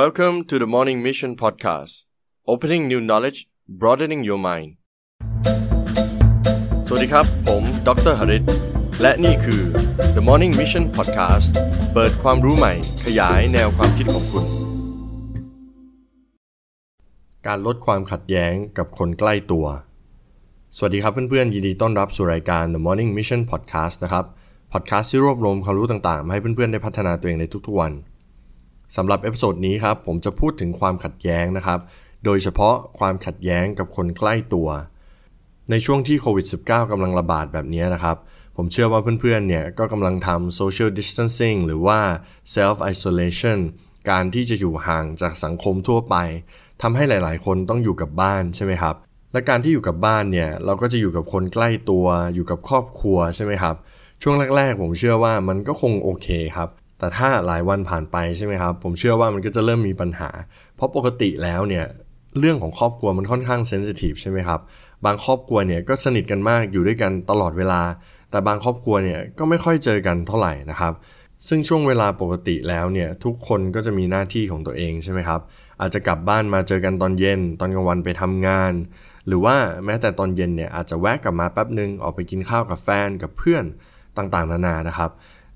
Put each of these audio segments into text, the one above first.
Welcome to the Morning Mission Podcast Opening new knowledge broadening your mind สวัสดีครับ ผมดรหริตและนี่คือ The Morning Mission Podcast เปิดความรู้ใหม่ ขยายแนวความคิดของคุณ การลดความขัดแย้งกับคนใกล้ตัว สวัสดีครับเพื่อนๆ ยินดีต้อนรับสู่รายการ The Morning Mission Podcast นะครับ พอดแคสต์ที่รวบรวมความรู้ต่างๆ มาให้เพื่อนๆ ได้พัฒนาตัวเองในทุกๆวัน สำหรับเอพิโซดนี้ครับผมจะพูดถึงความขัดแย้งนะครับ โดยเฉพาะความขัดแย้งกับคนใกล้ตัว ในช่วงที่โควิด -19 กำลังระบาดแบบนี้นะครับ ผมเชื่อว่าเพื่อนๆเนี่ยก็กำลังทำ social distancing หรือว่า self isolation การที่จะอยู่ห่างจากสังคมทั่วไปทำให้หลายๆ คนต้องอยู่กับบ้านใช่ไหมครับ และการที่อยู่กับบ้านเนี่ยเราก็จะอยู่กับคนใกล้ตัว อยู่กับครอบครัวใช่ไหมครับ ช่วงแรก ๆ ผมเชื่อว่ามันก็คงโอเคครับ แต่ถ้าหลายวันผ่านไปใช่ไหมครับ ผมเชื่อว่ามันก็จะเริ่มมีปัญหา เพราะปกติแล้วเนี่ยเรื่องของครอบครัวมันค่อนข้างเซนซิทีฟใช่ไหมครับ บางครอบครัวเนี่ยก็สนิทกันมากอยู่ด้วยกันตลอดเวลา แต่บางครอบครัวเนี่ยก็ไม่ค่อยเจอกันเท่าไหร่นะครับ ซึ่งช่วงเวลาปกติแล้วเนี่ยทุกคนก็จะมีหน้าที่ของตัวเองใช่ไหมครับ อาจจะกลับบ้านมาเจอกันตอนเย็น ตอนกลางวันไปทำงาน หรือว่าแม้แต่ตอนเย็นเนี่ยอาจจะแวะกลับมาแป๊บนึงออกไปกินข้าวกับแฟนกับเพื่อนต่างๆ นานานะครับ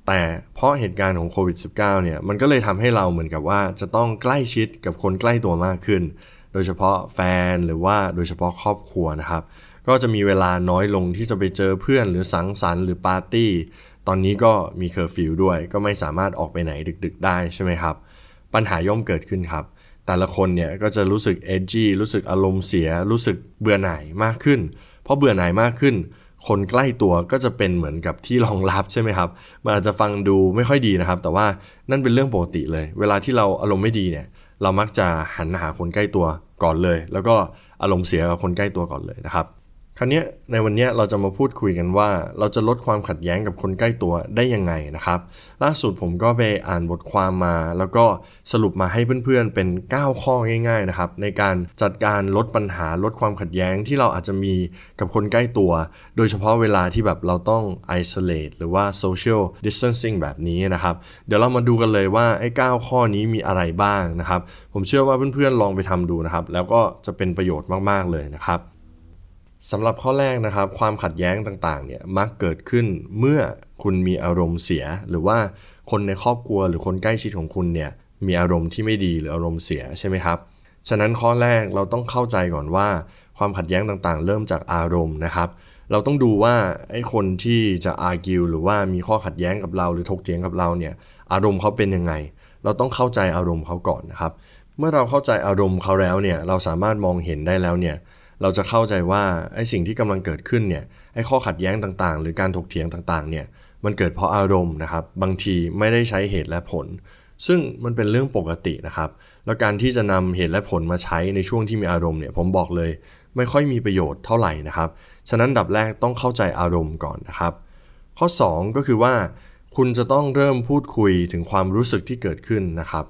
แต่เพราะเหตุการณ์ของโควิด -19 เนี่ยมันก็เลยทำให้เราเหมือนกับว่าจะต้องใกล้ชิดกับคนใกล้ตัวมากขึ้น โดยเฉพาะแฟนหรือว่าโดยเฉพาะครอบครัวนะครับ ก็จะมีเวลาน้อยลงที่จะไปเจอเพื่อนหรือสังสรรค์หรือปาร์ตี้ ตอนนี้ก็มีเคอร์ฟิวด้วย ก็ไม่สามารถออกไปไหนดึกๆ ได้ใช่ไหมครับ ปัญหาย่อมเกิดขึ้นครับ แต่ละคนเนี่ยก็จะรู้สึกเอจจี้รู้สึกอารมณ์เสีย รู้สึกเบื่อหน่ายมากขึ้น เพราะเบื่อหน่ายมากขึ้น คนใกล้ตัวก็จะเป็นเหมือนกับที่รองรับใช่ไหมครับ มันอาจจะฟังดูไม่ค่อยดีนะครับ แต่ว่านั่นเป็นเรื่องปกติเลย เวลาที่เราอารมณ์ไม่ดีเนี่ยเรามักจะหันหาคนใกล้ตัวก่อนเลย แล้วก็อารมณ์เสียกับคนใกล้ตัวก่อนเลยนะครับ คราวนี้ในวันนี้เราจะมาพูดคุยกันว่า เราจะลดความขัดแย้งกับคนใกล้ตัวได้ยังไงนะครับ ล่าสุดผมก็ไปอ่านบทความมา แล้วก็สรุปมาให้เพื่อนๆเป็น 9 ข้อง่าย ๆนะครับ ในการจัดการลดปัญหาลดความขัดแย้งที่เราอาจจะมีกับคนใกล้ตัว โดยเฉพาะเวลาที่แบบเราต้อง isolate หรือว่า social distancing แบบนี้นะครับ เดี๋ยวเรามาดูกันเลยว่าไอ้9ข้อนี้มีอะไรบ้างนะครับ ผมเชื่อว่าเพื่อนๆลองไปทำดูนะครับแล้วก็จะเป็นประโยชน์มากๆเลยนะครับ สำหรับข้อแรกนะครับ ความขัดแย้งต่างๆเนี่ยมักเกิดขึ้นเมื่อคุณมีอารมณ์เสีย หรือว่าคนในครอบครัวหรือคนใกล้ชิดของคุณเนี่ยมีอารมณ์ที่ไม่ดีหรืออารมณ์เสียใช่ไหมครับฉะนั้นข้อแรกเราต้องเข้าใจก่อนว่า ความขัดแย้งต่างๆ เริ่มจากอารมณ์นะครับ เราต้องดูว่าไอ้คนที่จะอาร์กิวหรือว่ามีข้อขัดแย้งกับเรา หรือถกเถียงกับเราเนี่ยอารมณ์เขาเป็นยังไง เราต้องเข้าใจอารมณ์เขาก่อนนะครับ เมื่อเราเข้าใจอารมณ์เขาแล้วเนี่ยเราสามารถมองเห็นได้แล้วเนี่ย เราจะเข้าใจว่าไอ้สิ่งที่กำลังเกิดขึ้นเนี่ยไอ้ข้อขัดแย้งต่างๆ หรือการถกเถียงต่างๆเนี่ยมันเกิดเพราะอารมณ์นะครับ บางทีไม่ได้ใช้เหตุและผล ซึ่งมันเป็นเรื่องปกตินะครับ แล้วการที่จะนำเหตุและผลมาใช้ในช่วงที่มีอารมณ์เนี่ยผมบอกเลย ไม่ค่อยมีประโยชน์เท่าไหร่นะครับ ฉะนั้นดับแรกต้องเข้าใจอารมณ์ก่อนนะครับ ข้อ 2 ก็คือว่า คุณจะต้องเริ่มพูดคุยถึงความรู้สึกที่เกิดขึ้นนะครับ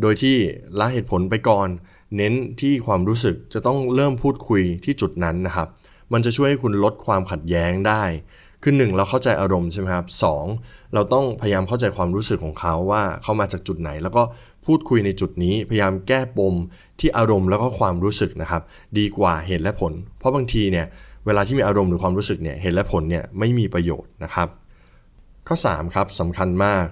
โดยที่ละเหตุผลไปก่อน เน้นที่ความรู้สึกจะต้องเริ่มพูดคุยที่จุดนั้นนะครับ มันจะช่วยให้คุณลดความขัดแย้งได้ คือหนึ่งเราเข้าใจอารมณ์ใช่ไหมครับสองเราต้องพยายามเข้าใจความรู้สึกของเขาว่าเขามาจากจุดไหน แล้วก็พูดคุยในจุดนี้พยายามแก้ปมที่อารมณ์แล้วก็ความรู้สึกนะครับ ดีกว่าเหตุและผล เพราะบางทีเนี่ยเวลาที่มีอารมณ์หรือความรู้สึกเนี่ยเหตุและผลเนี่ยไม่มีประโยชน์นะครับ ข้อ3ครับสำคัญมาก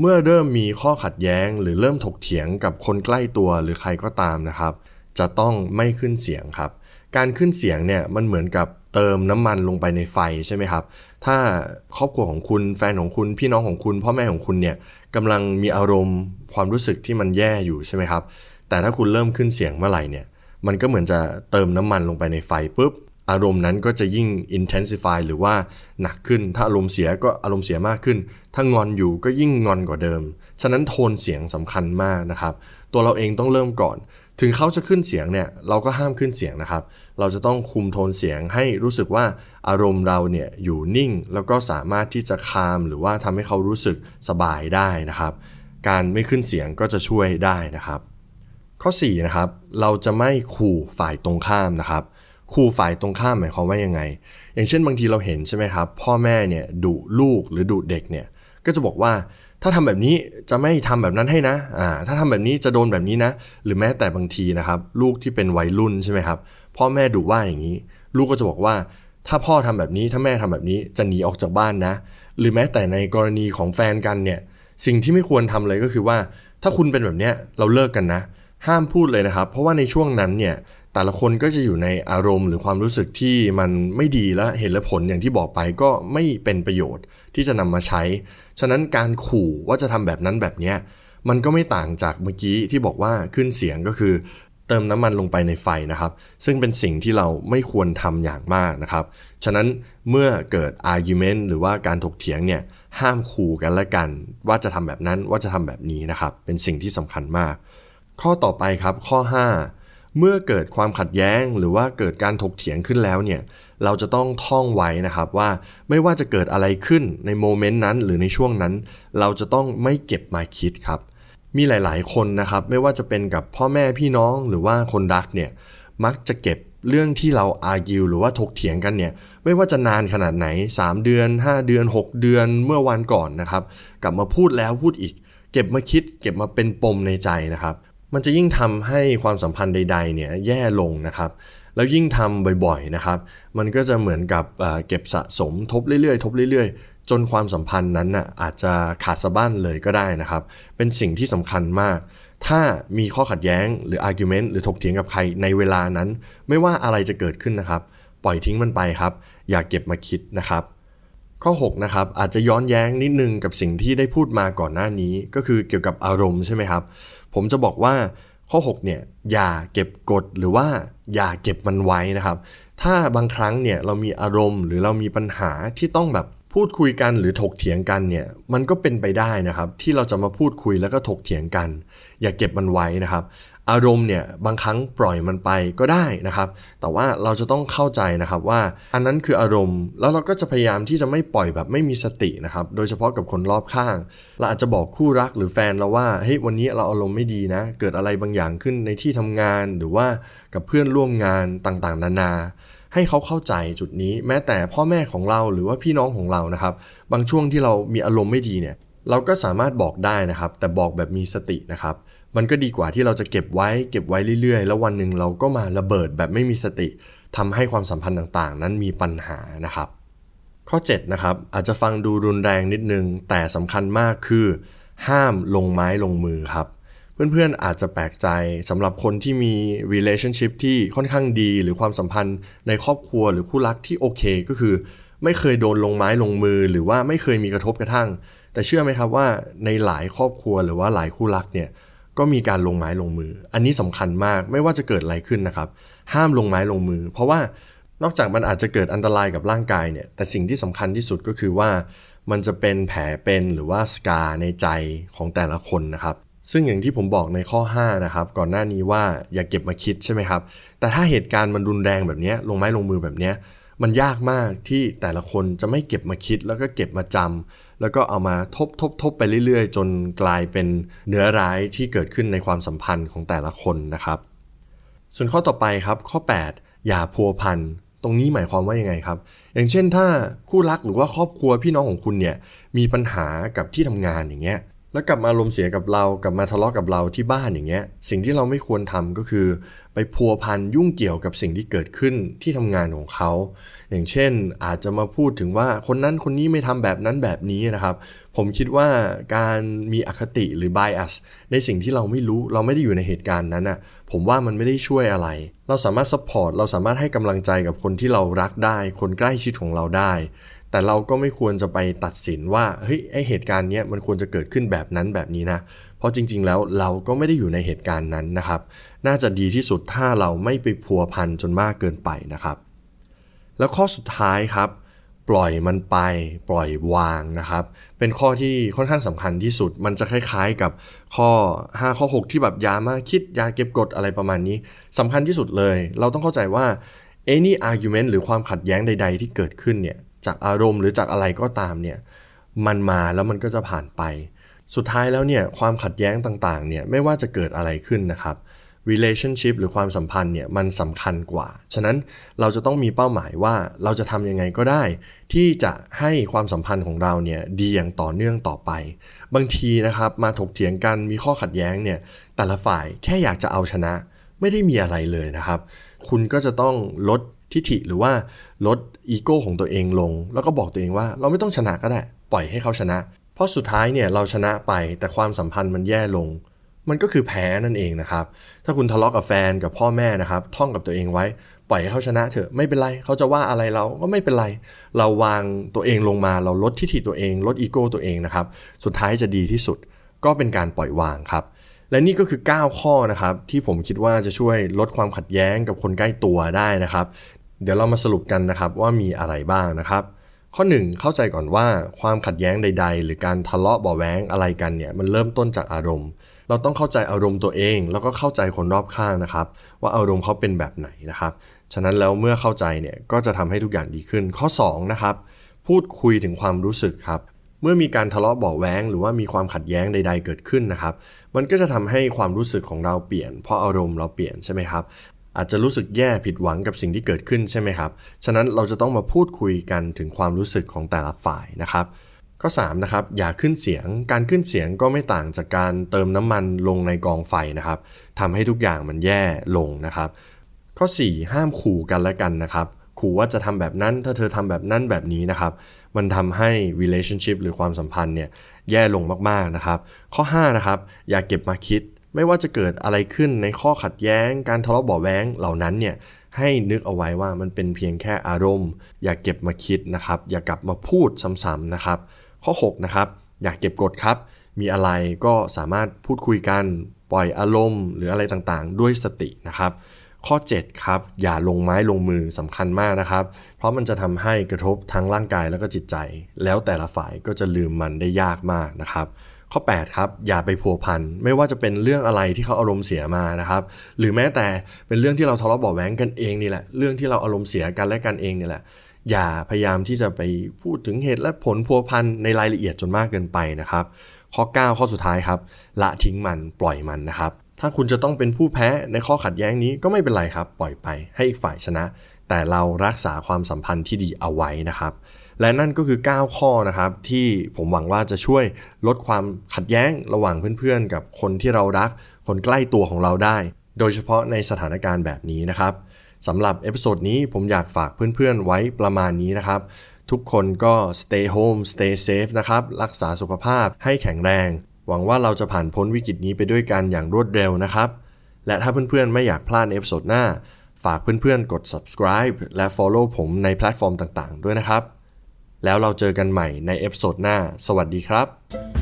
เมื่อเริ่มมีข้อขัดแย้ง หรือเริ่มถกเถียงกับคนใกล้ตัวหรือใครก็ตามนะครับ จะต้องไม่ขึ้นเสียงครับ การขึ้นเสียงเนี่ยมันเหมือนกับเติมน้ำมันลงไปในไฟใช่ไหมครับ ถ้าครอบครัวของคุณแฟนของคุณพี่น้องของคุณ พ่อแม่ของคุณเนี่ยกำลังมีอารมณ์ความรู้สึกที่มันแย่อยู่ใช่ไหมครับ แต่ถ้าคุณเริ่มขึ้นเสียงเมื่อไหร่เนี่ยมันก็เหมือนจะเติมน้ำมันลงไปในไฟปุ๊บ อารมณ์นั้นก็จะยิ่ง intensify หรือว่าหนักขึ้น ถ้าอารมณ์เสียก็อารมณ์เสียมากขึ้น ถ้างอนอยู่ก็ยิ่งงอนกว่าเดิม ฉะนั้นโทนเสียงสำคัญมากนะครับ ตัวเราเองต้องเริ่มก่อน ถึงเขาจะขึ้นเสียงเนี่ยเราก็ห้ามขึ้นเสียงนะครับ เราจะต้องคุมโทนเสียงให้รู้สึกว่าอารมณ์เราเนี่ยอยู่นิ่ง แล้วก็สามารถที่จะคามหรือว่าทำให้เขารู้สึกสบายได้นะครับ การไม่ขึ้นเสียงก็จะช่วยได้นะครับ ข้อ4นะครับเราจะไม่ขู่ฝ่ายตรงข้ามนะครับ ขู่ฝ่ายตรงข้ามหมายความว่ายังไง อย่างเช่นบางทีเราเห็นใช่ไหมครับ พ่อแม่เนี่ยดุลูกหรือดุเด็กเนี่ยก็จะบอกว่าถ้าทำแบบนี้จะไม่ทำแบบนั้นให้นะอ่าถ้าทำแบบนี้จะโดนแบบนี้นะ หรือแม้แต่บางทีนะครับ ลูกที่เป็นวัยรุ่นใช่ไหมครับ พ่อแม่ดุว่าอย่างนี้ ลูกก็จะบอกว่า ถ้าพ่อทำแบบนี้ถ้าแม่ทำแบบนี้จะหนีออกจากบ้านนะ หรือแม้แต่ในกรณีของแฟนกันเนี่ยสิ่งที่ไม่ควรทำเลยก็คือว่า ถ้าคุณเป็นแบบเนี้ยเราเลิกกันนะ ห้ามพูดเลยนะครับ เพราะว่าในช่วงนั้นเนี่ย แต่ละคนก็จะอยู่ในอารมณ์หรือความรู้สึกที่มันไม่ดีและเห็นและผลอย่างที่บอกไปก็ไม่เป็นประโยชน์ที่จะนำมาใช้ ฉะนั้นการขู่ว่าจะทำแบบนั้นแบบนี้มันก็ไม่ต่างจากเมื่อกี้ที่บอกว่าขึ้นเสียงก็คือ เติมน้ำมันลงไปในไฟนะครับ ซึ่งเป็นสิ่งที่เราไม่ควรทำอย่างมากนะครับ ฉะนั้นเมื่อเกิด argument หรือว่าการถกเถียงเนี่ยห้ามขู่กันและกัน ว่าจะทำแบบนั้นว่าจะทำแบบนี้นะครับ เป็นสิ่งที่สำคัญมาก ข้อต่อไปครับข้อ 5 เมื่อเกิดความขัดแย้งหรือว่าเกิดการถกเถียงขึ้นแล้วเนี่ยเราจะต้องท่องไว้นะครับว่าไม่ว่าจะเกิดอะไรขึ้นในโมเมนต์นั้นหรือในช่วงนั้น เราจะต้องไม่เก็บมาคิดครับ มีหลาย ๆ คนนะครับ ไม่ว่าจะเป็นกับพ่อแม่พี่น้องหรือว่าคนรักเนี่ยมักจะเก็บเรื่องที่เราอาร์กิวหรือว่าถกเถียงกันเนี่ยไม่ว่าจะนานขนาดไหน 3 เดือน 5 เดือน 6 เดือนเมื่อวันก่อนนะครับ กลับมาพูดแล้วพูดอีก เก็บมาคิด เก็บมาเป็นปมในใจนะครับ มันจะยิ่งทำให้ความสัมพันธ์ใด ๆ เนี่ยแย่ลงนะครับ แล้วยิ่งทำบ่อยๆนะครับ มันก็จะเหมือนกับเก็บสะสมทบเรื่อยๆ ทบเรื่อยๆ จนความสัมพันธ์นั้นน่ะอาจจะขาดสะบั้นเลยก็ได้นะครับ เป็นสิ่งที่สำคัญมาก ถ้ามีข้อขัดแย้งหรือ argument หรือถกเถียงกับใครในเวลานั้น ไม่ว่าอะไรจะเกิดขึ้นนะครับ ปล่อยทิ้งมันไปครับ อย่าเก็บมาคิดนะครับข้อ6นะครับอาจจะย้อนแย้งนิดนึงกับสิ่งที่ได้พูดมาก่อนหน้านี้ ก็คือเกี่ยวกับอารมณ์ใช่ไหมครับ ผมจะบอกว่าข้อ6เนี่ยอย่าเก็บกดหรือว่าอย่าเก็บมันไว้นะครับ ถ้าบางครั้งเนี่ยเรามีอารมณ์ หรือเรามีปัญหาที่ต้องแบบพูดคุยกันหรือถกเถียงกันเนี่ยมันก็เป็นไปได้นะครับ ที่เราจะมาพูดคุยแล้วก็ถกเถียงกัน อย่าเก็บมันไว้นะครับ อารมณ์เนี่ยบางครั้งปล่อยมันไปก็ได้นะครับ แต่ว่าเราจะต้องเข้าใจนะครับว่าอันนั้นคืออารมณ์ แล้วเราก็จะพยายามที่จะไม่ปล่อยแบบไม่มีสตินะครับ โดยเฉพาะกับคนรอบข้าง เราอาจจะบอกคู่รักหรือแฟนเราว่าเฮ้ยวันนี้เราอารมณ์ไม่ดีนะ เกิดอะไรบางอย่างขึ้นในที่ทำงานหรือว่ากับเพื่อนร่วมงานต่างๆ นานา ให้เขาเข้าใจจุดนี้ แม้แต่พ่อแม่ของเราหรือว่าพี่น้องของเรานะครับ บางช่วงที่เรามีอารมณ์ไม่ดีเนี่ย เราก็สามารถบอกได้นะครับ แต่บอกแบบมีสตินะครับ มันก็ดีกว่าที่เราจะเก็บไว้เก็บไว้เรื่อยๆ แล้ววันหนึ่งเราก็มาระเบิดแบบไม่มีสติทำให้ความสัมพันธ์ต่างๆ นั้นมีปัญหานะครับ ข้อ 7 นะครับ อาจจะฟังดูรุนแรงนิดนึง แต่สำคัญมากคือ ห้ามลงไม้ลงมือครับเพื่อนๆอาจจะแปลกใจสำหรับคนที่มี relationship ที่ค่อนข้างดี หรือความสัมพันธ์ในครอบครัวหรือคู่รักที่โอเค ก็คือ ไม่เคยโดนลงไม้ลงมือ หรือว่าไม่เคยมีกระทบกระทั่ง แต่เชื่อไหมครับว่าในหลายครอบครัวหรือว่าหลายคู่รักเนี่ย ก็มีการลงไม้ลงมือ อันนี้สำคัญมากไม่ว่าจะเกิดอะไรขึ้นนะครับ ห้ามลงไม้ลงมือ เพราะว่านอกจากมันอาจจะเกิดอันตรายกับร่างกายเนี่ยแต่สิ่งที่สำคัญที่สุดก็คือว่า มันจะเป็นแผลเป็นหรือว่าสกาในใจของแต่ละคนนะครับซึ่งอย่างที่ผมบอกในข้อ 5 นะครับ ก่อนหน้านี้ว่าอย่าเก็บมาคิดใช่ไหมครับ แต่ถ้าเหตุการณ์มันรุนแรงแบบนี้ลงไม้ลงมือแบบนี้ มันยากมากที่แต่ละคนจะไม่เก็บมาคิดแล้วก็เก็บมาจำแล้วก็เอามาทบทบทบไปเรื่อยๆ จนกลายเป็นเนื้อร้ายที่เกิดขึ้นในความสัมพันธ์ของแต่ละคนนะครับ ส่วนข้อต่อไปครับข้อ 8 อย่าพัวพันตรงนี้หมายความว่ายังไงครับ อย่างเช่นถ้าคู่รักหรือว่าครอบครัวพี่น้องของคุณเนี่ยมีปัญหากับที่ทำงานอย่างเงี้ย แล้วกลับมาลมณ์เสียกับเรากลับมาทะเลาะกับเราที่บ้านอย่างเงี้ย สิ่งที่เราไม่ควรทำก็คือ ไปพัวพันยุ่งเกี่ยวกับสิ่งที่เกิดขึ้นที่ทำงานของเขา อย่างเช่นอาจจะมาพูดถึงว่าคนนั้นคนนี้ไม่ทำแบบนั้นแบบนี้นะครับ ผมคิดว่าการมีอคติหรือ bias ในสิ่งที่เราไม่รู้เราไม่ได้อยู่ในเหตุการณ์นั้นอะผมว่ามันไม่ได้ช่วยอะไร เราสามารถ support เราสามารถให้กำลังใจกับคนที่เรารักได้ คนใกล้ชิดของเราได้ แต่เราก็ไม่ควรจะไปตัดสินว่าเฮ้ยไอเหตุการณ์นี้มันควรจะเกิดขึ้นแบบนั้นแบบนี้นะ เพราะจริง ๆ แล้วเราก็ไม่ได้อยู่ในเหตุการณ์นั้นนะครับ น่าจะดีที่สุดถ้าเราไม่ไปพัวพันจนมากเกินไปนะครับ แล้วข้อสุดท้ายครับ ปล่อยมันไปปล่อยวางนะครับ เป็นข้อที่ค่อนข้างสำคัญที่สุด มันจะคล้ายๆกับข้อ 5 ข้อ 6 ที่แบบยามาคิดยาเก็บกดอะไรประมาณนี้สำคัญที่สุดเลย เราต้องเข้าใจว่า any argument หรือความขัดแย้งใด ๆ ที่เกิดขึ้นเนี่ย จากอารมณ์หรือจากอะไรก็ตามเนี่ยมันมาแล้วมันก็จะผ่านไป สุดท้ายแล้วเนี่ยความขัดแย้งต่างๆเนี่ยไม่ว่าจะเกิดอะไรขึ้นนะครับ relationship หรือความสัมพันธ์เนี่ยมันสำคัญกว่า ฉะนั้นเราจะต้องมีเป้าหมายว่าเราจะทำยังไงก็ได้ ที่จะให้ความสัมพันธ์ของเราเนี่ยดีอย่างต่อเนื่องต่อไป บางทีนะครับมาถกเถียงกันมีข้อขัดแย้งเนี่ยแต่ละฝ่ายแค่อยากจะเอาชนะ ไม่ได้มีอะไรเลยนะครับ คุณก็จะต้องลด ทิฐิหรือว่าลดอีโก้ของตัวเองลง แล้วก็บอกตัวเองว่าเราไม่ต้องชนะก็ได้ ปล่อยให้เขาชนะ เพราะสุดท้ายเนี่ยเราชนะไปแต่ความสัมพันธ์มันแย่ลง มันก็คือแพ้นั่นเองนะครับ ถ้าคุณทะเลาะกับแฟนกับพ่อแม่นะครับ ท่องกับตัวเองไว้ ปล่อยให้เขาชนะเถอะไม่เป็นไรเขาจะว่าอะไรเราก็ไม่เป็นไร เราวางตัวเองลงมาเราลดทิฐิตัวเอง ลดอีโก้ตัวเองนะครับสุดท้ายจะดีที่สุด ก็เป็นการปล่อยวางครับและนี่ก็คือ 9 ข้อนะครับที่ผมคิดว่าจะช่วยลดความขัดแย้งกับคนใกล้ตัวได้นะครับ เดี๋ยวเรามาสรุปกันนะครับว่ามีอะไรบ้างนะครับ ข้อ 1 เข้าใจก่อนว่าความขัดแย้งใด ๆ หรือการทะเลาะเบาแหวงอะไรกันเนี่ยมันเริ่มต้นจากอารมณ์ เราต้องเข้าใจอารมณ์ตัวเอง แล้วก็เข้าใจคนรอบข้างนะครับ ว่าอารมณ์เขาเป็นแบบไหนนะครับ ฉะนั้นแล้วเมื่อเข้าใจเนี่ยก็จะทำให้ทุกอย่างดีขึ้น ข้อ 2 นะครับ พูดคุยถึงความรู้สึกครับเมื่อมีการทะเลาะเบาแว้งหรือว่ามีความขัดแย้งใด ๆ เกิดขึ้นนะครับ มันก็จะทำให้ความรู้สึกของเราเปลี่ยน เพราะอารมณ์เราเปลี่ยนใช่ไหมครับ อาจจะรู้สึกแย่ผิดหวังกับสิ่งที่เกิดขึ้นใช่ไหมครับ ฉะนั้นเราจะต้องมาพูดคุยกันถึงความรู้สึกของแต่ละฝ่ายนะครับข้อ3นะครับอย่าขึ้นเสียงการขึ้นเสียงก็ไม่ต่างจากการเติมน้ำมันลงในกองไฟนะครับทำให้ทุกอย่างมันแย่ลงนะครับ ข้อ 4 ห้ามขู่กันและกันนะครับขู่ว่าจะทำแบบนั้นถ้าเธอทำแบบนั้นแบบนี้นะครับ มันทำให้ relationship หรือความสัมพันธ์เนี่ยแย่ลงมากๆนะครับ ข้อ 5 นะครับ อย่าเก็บมาคิด ไม่ว่าจะเกิดอะไรขึ้นในข้อขัดแย้ง การทะเลาะเบาแว้งเหล่านั้นเนี่ยให้นึกเอาไว้ว่ามันเป็นเพียงแค่อารมณ์ อย่าเก็บมาคิดนะครับ อย่ากลับมาพูดซ้ำๆนะครับ ข้อ6นะครับอยากเก็บกดครับ มีอะไรก็สามารถพูดคุยกันปล่อยอารมณ์ หรืออะไรต่างๆ ด้วยสตินะครับ ข้อ 7 ครับ อย่าลงไม้ลงมือสำคัญมากนะครับ เพราะมันจะทำให้กระทบทั้งร่างกายแล้วก็จิตใจ แล้วแต่ละฝ่ายก็จะลืมมันได้ยากมากนะครับ ข้อ 8 ครับ อย่าไปพัวพัน ไม่ว่าจะเป็นเรื่องอะไรที่เขาอารมณ์เสียมานะครับ หรือแม้แต่เป็นเรื่องที่เราทะเลาะเบาแหวงกันเองนี่แหละ เรื่องที่เราอารมณ์เสียกันและกันเองนี่แหละ อย่าพยายามที่จะไปพูดถึงเหตุและผลพัวพันในรายละเอียดจนมากเกินไปนะครับ ข้อ 9 ข้อสุดท้ายครับ ละทิ้งมันปล่อยมันนะครับ ถ้าคุณจะต้องเป็นผู้แพ้ในข้อขัดแย้งนี้ก็ไม่เป็นไรครับ ปล่อยไปให้อีกฝ่ายชนะ แต่เรารักษาความสัมพันธ์ที่ดีเอาไว้นะครับ และนั่นก็คือ 9 ข้อนะครับ ที่ผมหวังว่าจะช่วยลดความขัดแย้งระหว่างเพื่อนๆ กับคนที่เรารัก คนใกล้ตัวของเราได้ โดยเฉพาะในสถานการณ์แบบนี้นะครับสำหรับ episode นี้ผมอยากฝากเพื่อนๆ ไว้ประมาณนี้นะครับ ทุกคนก็ stay home stay safe นะครับ รักษาสุขภาพให้แข็งแรง หวังว่าเราจะผ่านพ้นวิกฤตนี้ไปด้วยกันอย่างรวดเร็วนะครับ และถ้าเพื่อนๆ ไม่อยากพลาด episode หน้า ฝากเพื่อนๆ กด subscribe และ follow ผมในแพลตฟอร์มต่างๆ ด้วยนะครับ แล้วเราเจอกันใหม่ใน episode หน้า สวัสดีครับ